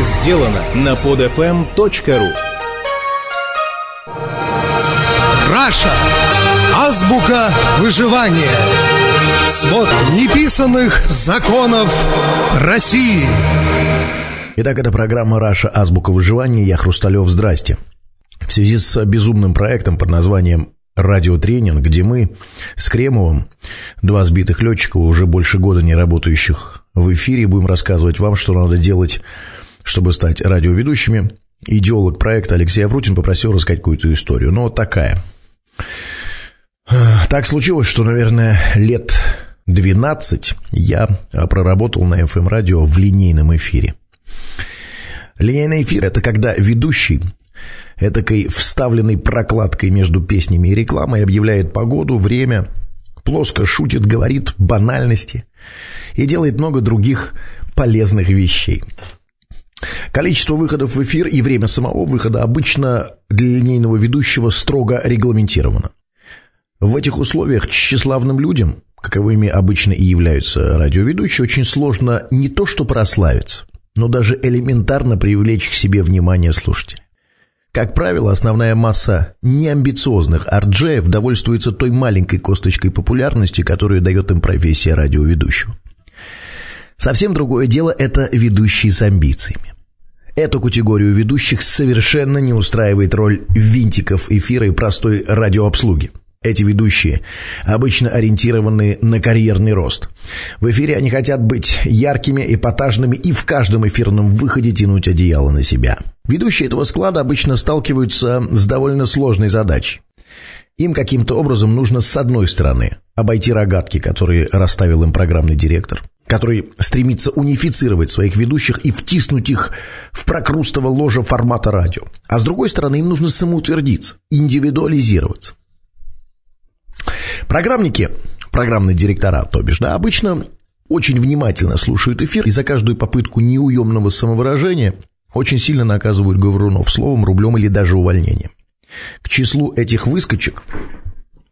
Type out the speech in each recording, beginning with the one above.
сделано на podfm.ru Раша. Азбука выживания. Свод неписанных законов России. Итак, это программа «Раша. Азбука выживания». Я Хрусталев. Здрасте. В связи с безумным проектом под названием «Радиотренинг», где мы с Кремовым, два сбитых летчика, уже больше года не работающих в эфире, будем рассказывать вам, что надо делать, чтобы стать радиоведущими. Идеолог проекта Алексей Аврутин попросил рассказать какую-то историю. Ну, вот такая – так случилось, что, наверное, лет 12 я проработал на FM-радио в линейном эфире. Линейный эфир – это когда ведущий этакой вставленной прокладкой между песнями и рекламой объявляет погоду, время, плоско шутит, говорит банальности и делает много других полезных вещей. Количество выходов в эфир и время самого выхода обычно для линейного ведущего строго регламентировано. В этих условиях тщеславным людям, каковыми обычно и являются радиоведущие, очень сложно не то что прославиться, но даже элементарно привлечь к себе внимание слушателя. Как правило, основная масса неамбициозных арджеев довольствуется той маленькой косточкой популярности, которую дает им профессия радиоведущего. Совсем другое дело – это ведущие с амбициями. Эту категорию ведущих совершенно не устраивает роль винтиков эфира и простой радиообслуги – эти ведущие обычно ориентированы на карьерный рост. В эфире они хотят быть яркими, эпатажными и в каждом эфирном выходе тянуть одеяло на себя. Ведущие этого склада обычно сталкиваются с довольно сложной задачей. Им каким-то образом нужно с одной стороны обойти рогатки, которые расставил им программный директор, который стремится унифицировать своих ведущих и втиснуть их в прокрустово ложе формата радио. А с другой стороны, им нужно самоутвердиться, индивидуализироваться. Программники, программные директора, то бишь, да, обычно очень внимательно слушают эфир и за каждую попытку неуемного самовыражения очень сильно наказывают говорунов словом, рублем или даже увольнением. К числу этих выскочек,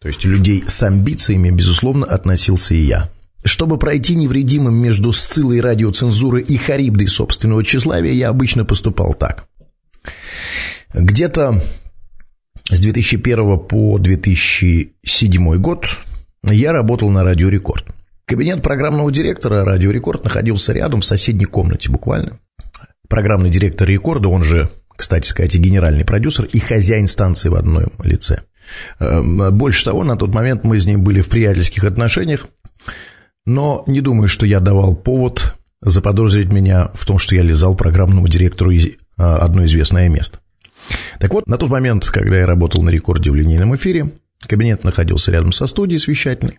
то есть людей с амбициями, безусловно, относился и я. Чтобы пройти невредимым между сцилой радиоцензуры и харибдой собственного тщеславия, я обычно поступал так. Где-то с 2001 по 2007 год я работал на Радио Рекорд. Кабинет программного директора Радио Рекорд находился рядом в соседней комнате буквально. Программный директор Рекорда, он же, кстати сказать, и генеральный продюсер, и хозяин станции в одном лице. Эм, больше того, на тот момент мы с ним были в приятельских отношениях, но не думаю, что я давал повод заподозрить меня в том, что я лизал программному директору э, одно известное место. Так вот, на тот момент, когда я работал на рекорде в линейном эфире, кабинет находился рядом со студией освещательной.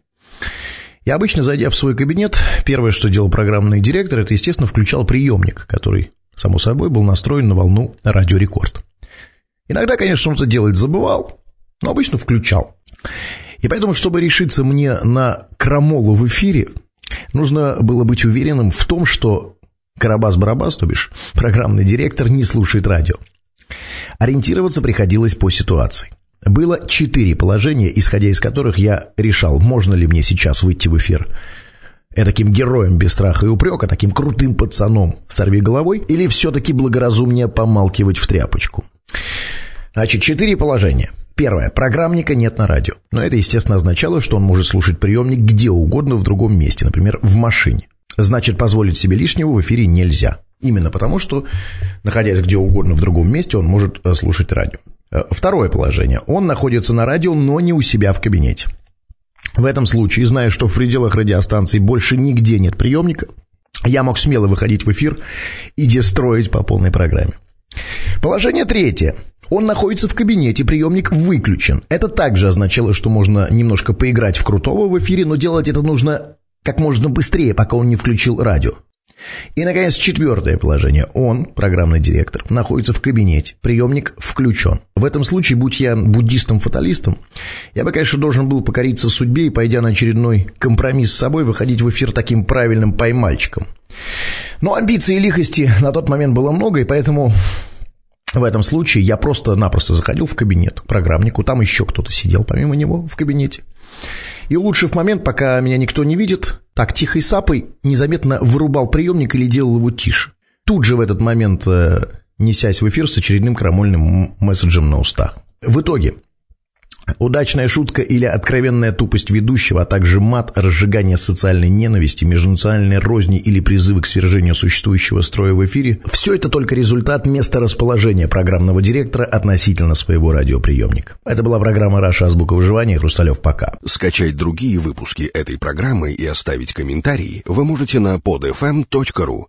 Я обычно, зайдя в свой кабинет, первое, что делал программный директор, это, естественно, включал приемник, который, само собой, был настроен на волну радиорекорд. Иногда, конечно, он это делать забывал, но обычно включал. И поэтому, чтобы решиться мне на крамолу в эфире, нужно было быть уверенным в том, что Карабас-Барабас, то бишь программный директор, не слушает радио. Ориентироваться приходилось по ситуации. Было четыре положения, исходя из которых я решал, можно ли мне сейчас выйти в эфир таким героем без страха и упрека, таким крутым пацаном сорви головой, или все-таки благоразумнее помалкивать в тряпочку. Значит, четыре положения. Первое. Программника нет на радио. Но это, естественно, означало, что он может слушать приемник где угодно в другом месте, например, в машине. Значит, позволить себе лишнего в эфире нельзя. Именно потому, что, находясь где угодно в другом месте, он может э, слушать радио. Э, второе положение. Он находится на радио, но не у себя в кабинете. В этом случае, зная, что в пределах радиостанции больше нигде нет приемника, я мог смело выходить в эфир и дестроить по полной программе. Положение третье. Он находится в кабинете, приемник выключен. Это также означало, что можно немножко поиграть в крутого в эфире, но делать это нужно как можно быстрее, пока он не включил радио. И, наконец, четвертое положение. Он, программный директор, находится в кабинете, приемник включен. В этом случае, будь я буддистом-фаталистом, я бы, конечно, должен был покориться судьбе и, пойдя на очередной компромисс с собой, выходить в эфир таким правильным поймальчиком. Но амбиций и лихости на тот момент было много, и поэтому в этом случае я просто-напросто заходил в кабинет программнику, там еще кто-то сидел помимо него в кабинете. И улучшив момент, пока меня никто не видит, так тихой сапой незаметно вырубал приемник или делал его тише. тут же в этот момент э, несясь в эфир с очередным крамольным месседжем на устах. В итоге Удачная шутка или откровенная тупость ведущего, а также мат, разжигание социальной ненависти, межнациональной розни или призывы к свержению существующего строя в эфире – все это только результат места расположения программного директора относительно своего радиоприемника. Это была программа «Раша. Азбука выживания». Хрусталев, пока. Скачать другие выпуски этой программы и оставить комментарии вы можете на podfm.ru.